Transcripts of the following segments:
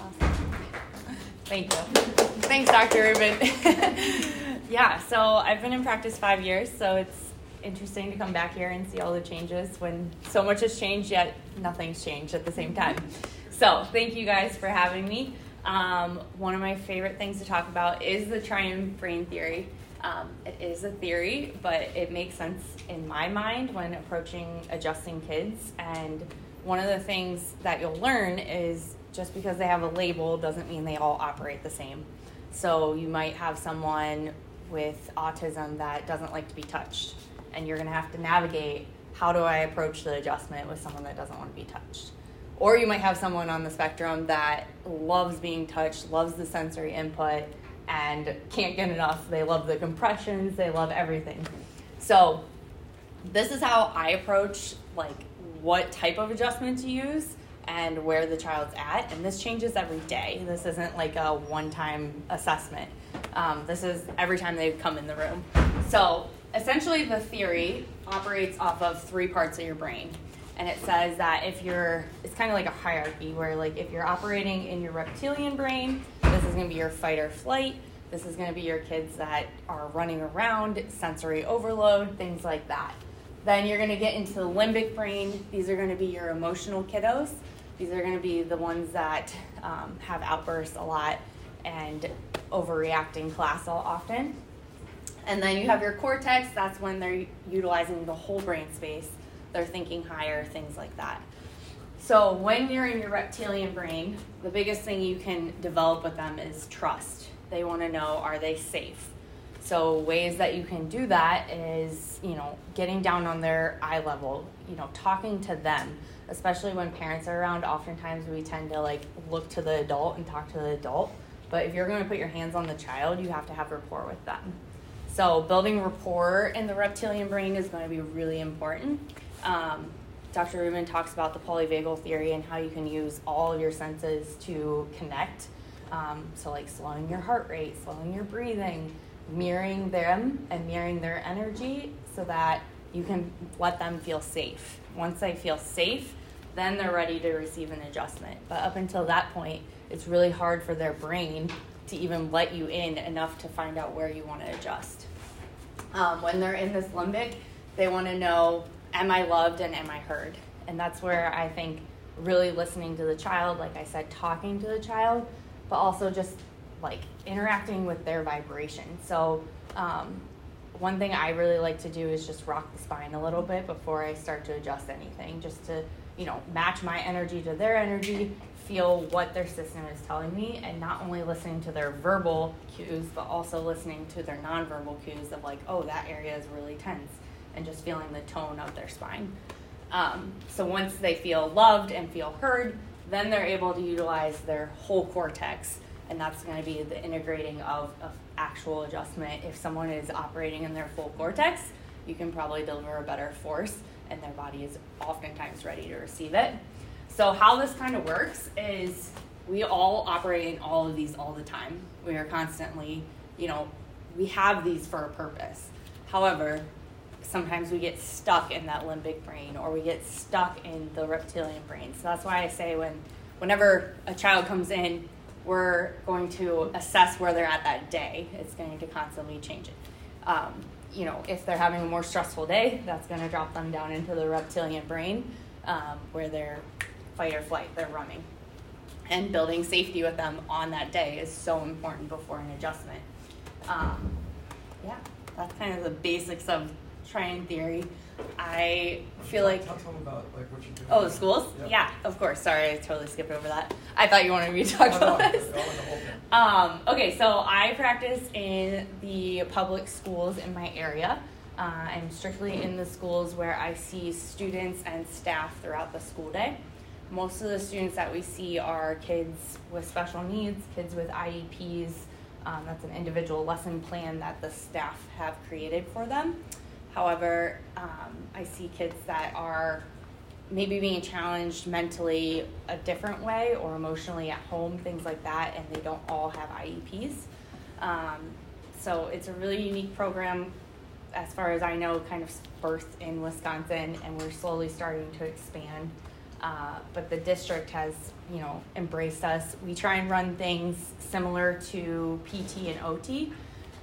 Awesome. Thank you. Thanks, Dr. Rubin. yeah, so I've been in practice five years, so it's interesting to come back here and see all the changes when so much has changed, yet nothing's changed at the same time. So, thank you guys for having me. Um, one of my favorite things to talk about is the triune brain theory. Um, it is a theory, but it makes sense in my mind when approaching adjusting kids. And one of the things that you'll learn is just because they have a label doesn't mean they all operate the same. So you might have someone with autism that doesn't like to be touched, and you're going to have to navigate how do I approach the adjustment with someone that doesn't want to be touched. Or you might have someone on the spectrum that loves being touched, loves the sensory input, and can't get enough. They love the compressions, they love everything. So, this is how I approach like what type of adjustment to use and where the child's at. And this changes every day. This isn't like a one time assessment. Um, this is every time they come in the room. So essentially, the theory operates off of three parts of your brain. And it says that if you're, it's kind of like a hierarchy where, like, if you're operating in your reptilian brain, this is to be your fight or flight. This is to be your kids that are running around, sensory overload, things like that. Then you're going to get into the limbic brain. These are going to be your emotional kiddos. These are going to be the ones that um, have outbursts a lot and overreacting class all often. And then you have your cortex. That's when they're utilizing the whole brain space. They're thinking higher, things like that. So when you're in your reptilian brain, the biggest thing you can develop with them is trust. They want to know are they safe? So ways that you can do that is, you know, getting down on their eye level, you know, talking to them, especially when parents are around. Oftentimes we tend to like look to the adult and talk to the adult. But if you're going to put your hands on the child, you have to have rapport with them. So building rapport in the reptilian brain is going to be really important. Um, Dr. Rubin talks about the polyvagal theory and how you can use all of your senses to connect. Um, so like slowing your heart rate, slowing your breathing, mirroring them and mirroring their energy so that you can let them feel safe. Once they feel safe, then they're ready to receive an adjustment. But up until that point, it's really hard for their brain to even let you in enough to find out where you want to adjust. Um, when they're in this limbic, they want to know, am I loved and am I heard? And that's where I think really listening to the child, like I said, talking to the child, but also just like interacting with their vibration. So, um, one thing I really like to do is just rock the spine a little bit before I start to adjust anything, just to you know match my energy to their energy, feel what their system is telling me, and not only listening to their verbal cues, but also listening to their nonverbal cues of like, oh, that area is really tense, and just feeling the tone of their spine. Um, so once they feel loved and feel heard, then they're able to utilize their whole cortex and that's going to be the integrating of, of actual adjustment. If someone is operating in their full cortex, you can probably deliver a better force, and their body is oftentimes ready to receive it. So, how this kind of works is we all operate in all of these all the time. We are constantly, you know, we have these for a purpose. However, sometimes we get stuck in that limbic brain or we get stuck in the reptilian brain. So that's why I say when whenever a child comes in, we're going to assess where they're at that day. It's going to constantly change it. Um, you know, if they're having a more stressful day, that's going to drop them down into the reptilian brain um, where they're fight or flight, they're running. And building safety with them on that day is so important before an adjustment. Um, yeah, that's kind of the basics of triune theory. I feel like. Tell, tell them about like what you do. Oh, the schools? Yeah. Yeah, of course. Sorry, I totally skipped over that. I thought you wanted me to talk Oh, no, about this. I want the whole thing. Um, okay, so I practice in the public schools in my area. Uh, I'm strictly in the schools where I see students and staff throughout the school day. Most of the students that we see are kids with special needs, kids with IEPs. Um, that's an individual lesson plan that the staff have created for them. However, um, I see kids that are maybe being challenged mentally a different way or emotionally at home, things like that, and they don't all have IEPs. Um, so it's a really unique program, as far as I know, kind of birthed in Wisconsin, and we're slowly starting to expand. Uh, but the district has, you know, embraced us. We try and run things similar to PT and OT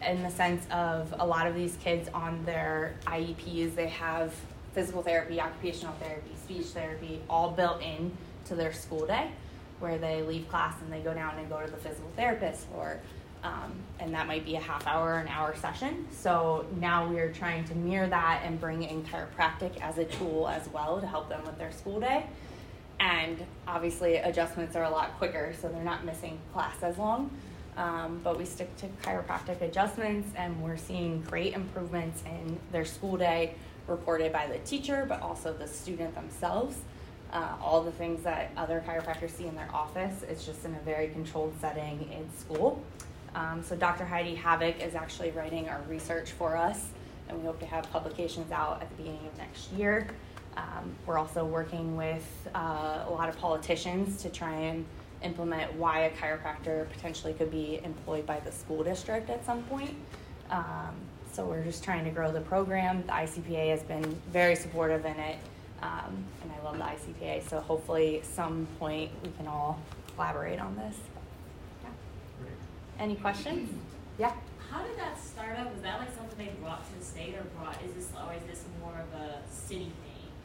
in the sense of a lot of these kids on their IEPs, they have physical therapy, occupational therapy, speech therapy, all built in to their school day, where they leave class and they go down and go to the physical therapist, or um, and that might be a half hour, an hour session. So now we are trying to mirror that and bring in chiropractic as a tool as well to help them with their school day. And obviously, adjustments are a lot quicker, so they're not missing class as long. Um, but we stick to chiropractic adjustments, and we're seeing great improvements in their school day reported by the teacher, but also the student themselves. Uh, all the things that other chiropractors see in their office, it's just in a very controlled setting in school. Um, so Dr. Heidi Haavik is actually writing our research for us, and we hope to have publications out at the beginning of next year. Um, we're also working with uh, a lot of politicians to try and implement why a chiropractor potentially could be employed by the school district at some point. Um, so we're just trying to grow the program. The ICPA has been very supportive in it, um, and I love the ICPA. So hopefully, some point we can all collaborate on this. Yeah. Any questions? Yeah. How did that start up? Was that like something they brought to the state, or brought? Is this or is this more of a city?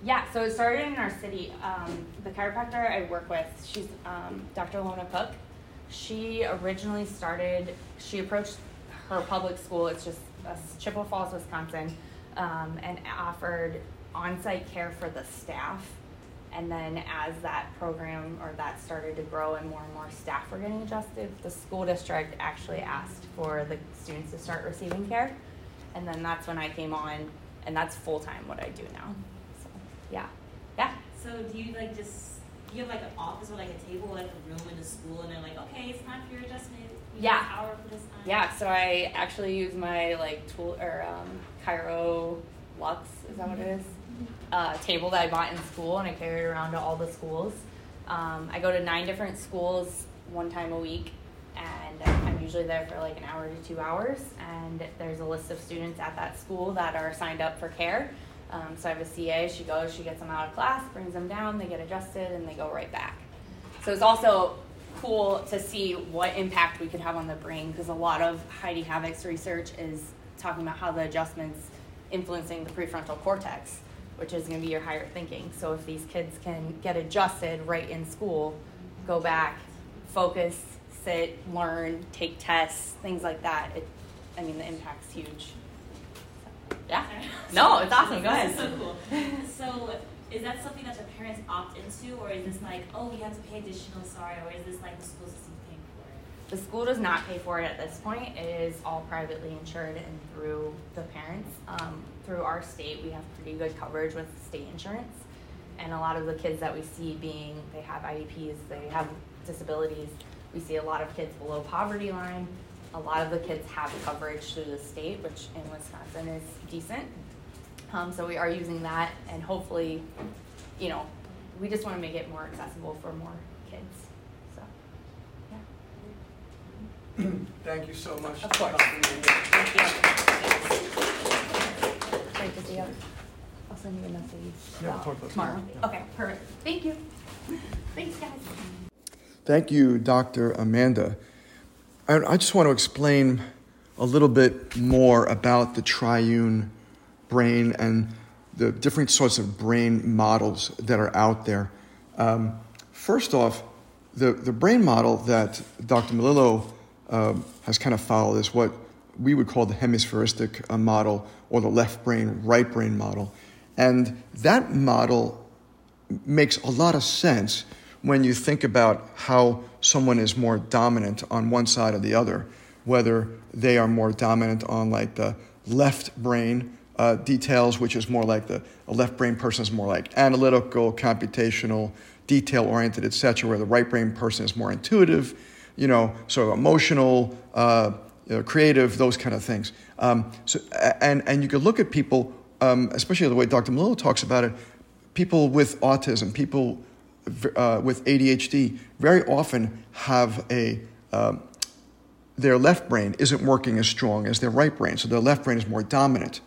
Yeah, so it started in our city. Um, the chiropractor I work with, she's um, Dr. Lona Cook. She originally started, she approached her public school, it's just uh, Chippewa Falls, Wisconsin, um, and offered on site care for the staff. And then as that program or that started to grow and more and more staff were getting adjusted, the school district actually asked for the students to start receiving care. And then that's when I came on, and that's full time what I do now. Yeah. Yeah. So do you like just do you have like an office or like a table, like a room in the school, and they're like, okay, it's time for your adjustment. You yeah. Hour for this time. Yeah. So I actually use my like tool or um, Chiro Lux. Is that what it is? Uh, table that I bought in school, and I carry it around to all the schools. Um, I go to nine different schools one time a week, and I'm usually there for like an hour to two hours. And there's a list of students at that school that are signed up for care. Um, so I have a CA, she goes, she gets them out of class, brings them down, they get adjusted, and they go right back. So it's also cool to see what impact we could have on the brain because a lot of Heidi Haavik's research is talking about how the adjustments influencing the prefrontal cortex, which is going to be your higher thinking. So if these kids can get adjusted right in school, go back, focus, sit, learn, take tests, things like that, it, I mean, the impact's huge. Yeah. No, it's awesome. Go ahead. so cool. So is that something that the parents opt into, or is this like, oh, you have to pay additional, sorry, or is this like the school system paying for it? The school does not pay for it at this point. It is all privately insured and through the parents. Um, through our state, we have pretty good coverage with state insurance. And a lot of the kids that we see being, they have IEPs, they have disabilities. We see a lot of kids below poverty line a lot of the kids have coverage through the state, which in Wisconsin is decent. Um, so we are using that, and hopefully, you know, we just want to make it more accessible for more kids. So, yeah. Thank you so much. Of course. Thank you. Great to see you. I'll send you a message yeah, talk tomorrow. Yeah. Okay, perfect. Thank you. Thanks, guys. Thank you, Dr. Amanda. I just want to explain a little bit more about the triune brain and the different sorts of brain models that are out there. Um, first off, the, the brain model that Dr. Melillo um, has kind of followed is what we would call the hemispheristic uh, model or the left brain, right brain model. And that model makes a lot of sense when you think about how someone is more dominant on one side or the other, whether they are more dominant on like the left brain uh, details, which is more like the left brain person is more like analytical, computational, detail oriented, etc., where the right brain person is more intuitive, you know, so emotional, uh, creative, those kind of things. Um, so, and, and you could look at people, um, especially the way Dr. Melillo talks about it, people with autism, people uh, with ADHD very often have a um, their left brain isn't working as strong as their right brain, so their left brain is more dominant.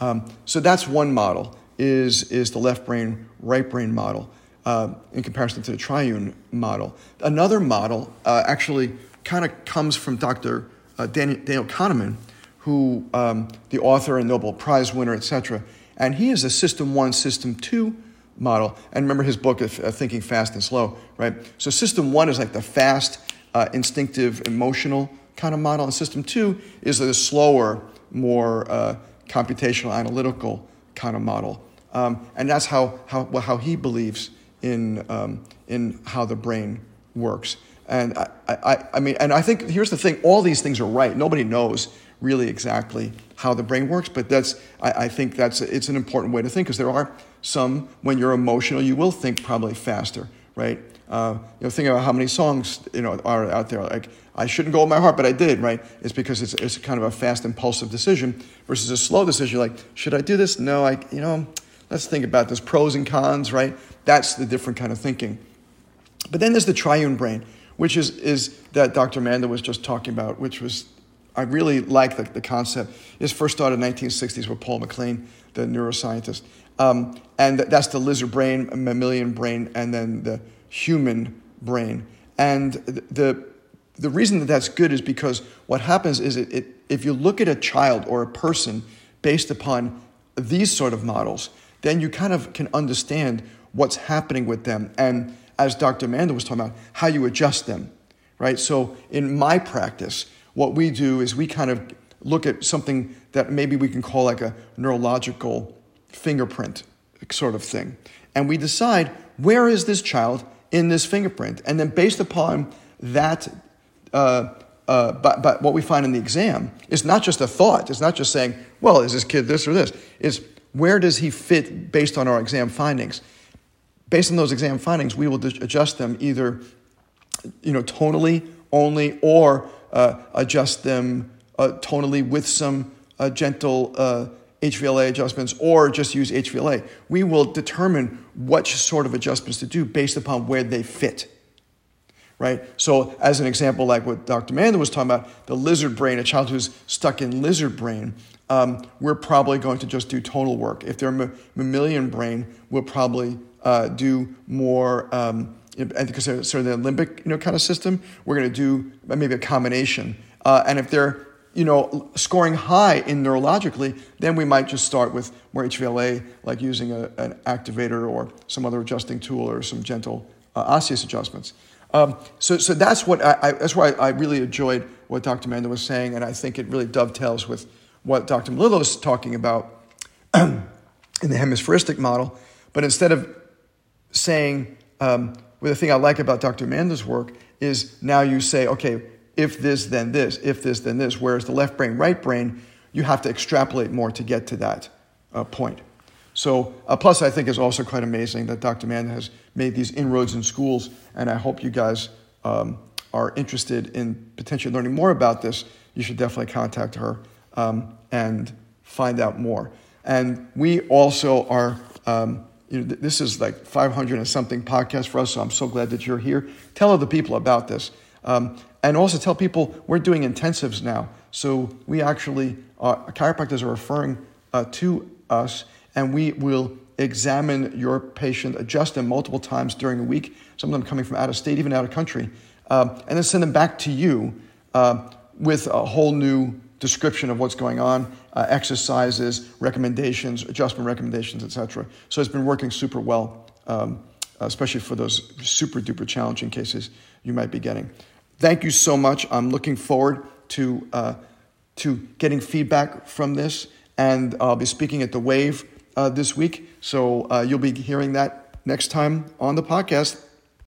Um, so that's one model is is the left brain right brain model. uh, in comparison to the triune model. Another model uh, actually kind of comes from Dr. Uh, Daniel, Daniel Kahneman, who um, the author and Nobel Prize winner, etc. And he is a System One, System Two model. And remember his book, Thinking Fast and Slow, right? So System One is like the fast, uh, instinctive, emotional kind of model, and System Two is the slower, more uh, computational, analytical kind of model. Um, and that's how, how, how he believes in, um, in how the brain works. And I, I, I mean, and I think here's the thing: all these things are right. Nobody knows really exactly how the brain works, but that's I, I think that's it's an important way to think because there are some when you're emotional, you will think probably faster, right? Uh, you know, think about how many songs you know are out there. Like I shouldn't go with my heart, but I did, right? It's because it's, it's kind of a fast, impulsive decision versus a slow decision. Like, should I do this? No, I you know, let's think about this pros and cons, right? That's the different kind of thinking. But then there's the triune brain, which is, is that Dr. Amanda was just talking about, which was, I really like the, the concept. It first started in the 1960s with Paul MacLean, the neuroscientist. Um, and that's the lizard brain, mammalian brain, and then the human brain. And the, the reason that that's good is because what happens is it, it, if you look at a child or a person based upon these sort of models, then you kind of can understand what's happening with them. And as Dr. Amanda was talking about, how you adjust them, right? So in my practice, what we do is we kind of look at something that maybe we can call like a neurological fingerprint sort of thing. And we decide where is this child in this fingerprint? And then based upon that, uh, uh, but, but what we find in the exam is not just a thought. It's not just saying, well, is this kid this or this? It's where does he fit based on our exam findings? Based on those exam findings, we will adjust them either you know, tonally only or uh, adjust them uh, tonally with some uh, gentle HVLA uh, adjustments or just use HVLA. We will determine what sort of adjustments to do based upon where they fit. Right? So, as an example, like what Dr. Amanda was talking about, the lizard brain, a child who's stuck in lizard brain, um, we're probably going to just do tonal work. If they're mammalian brain, we'll probably uh, do more, um, because they're sort of the limbic you know, kind of system, we're going to do maybe a combination. Uh, and if they're you know, scoring high in neurologically, then we might just start with more HVLA, like using a, an activator or some other adjusting tool or some gentle uh, osseous adjustments. Um, so, so that's what I, I that's why I really enjoyed what Dr. Amanda was saying, and I think it really dovetails with what Dr. Melillo is talking about in the hemispheristic model. But instead of saying, um, well, the thing I like about Dr. Amanda's work is now you say, okay, if this, then this, if this, then this. Whereas the left brain, right brain, you have to extrapolate more to get to that uh, point. So, uh, plus, I think it's also quite amazing that Dr. Amanda has made these inroads in schools, and I hope you guys um, are interested in potentially learning more about this. You should definitely contact her um, and find out more. And we also are um, you know, this is like 500 and something podcast for us, so I'm so glad that you're here. Tell other people about this. Um, and also tell people we're doing intensives now. So we actually, uh, chiropractors are referring uh, to us, and we will examine your patient, adjust them multiple times during the week, some of them coming from out of state, even out of country, um, and then send them back to you uh, with a whole new description of what's going on, uh, exercises, recommendations, adjustment recommendations, etc. So it's been working super well, um, especially for those super duper challenging cases you might be getting. Thank you so much. I'm looking forward to uh, to getting feedback from this, and I'll be speaking at the Wave uh, this week. So uh, you'll be hearing that next time on the podcast.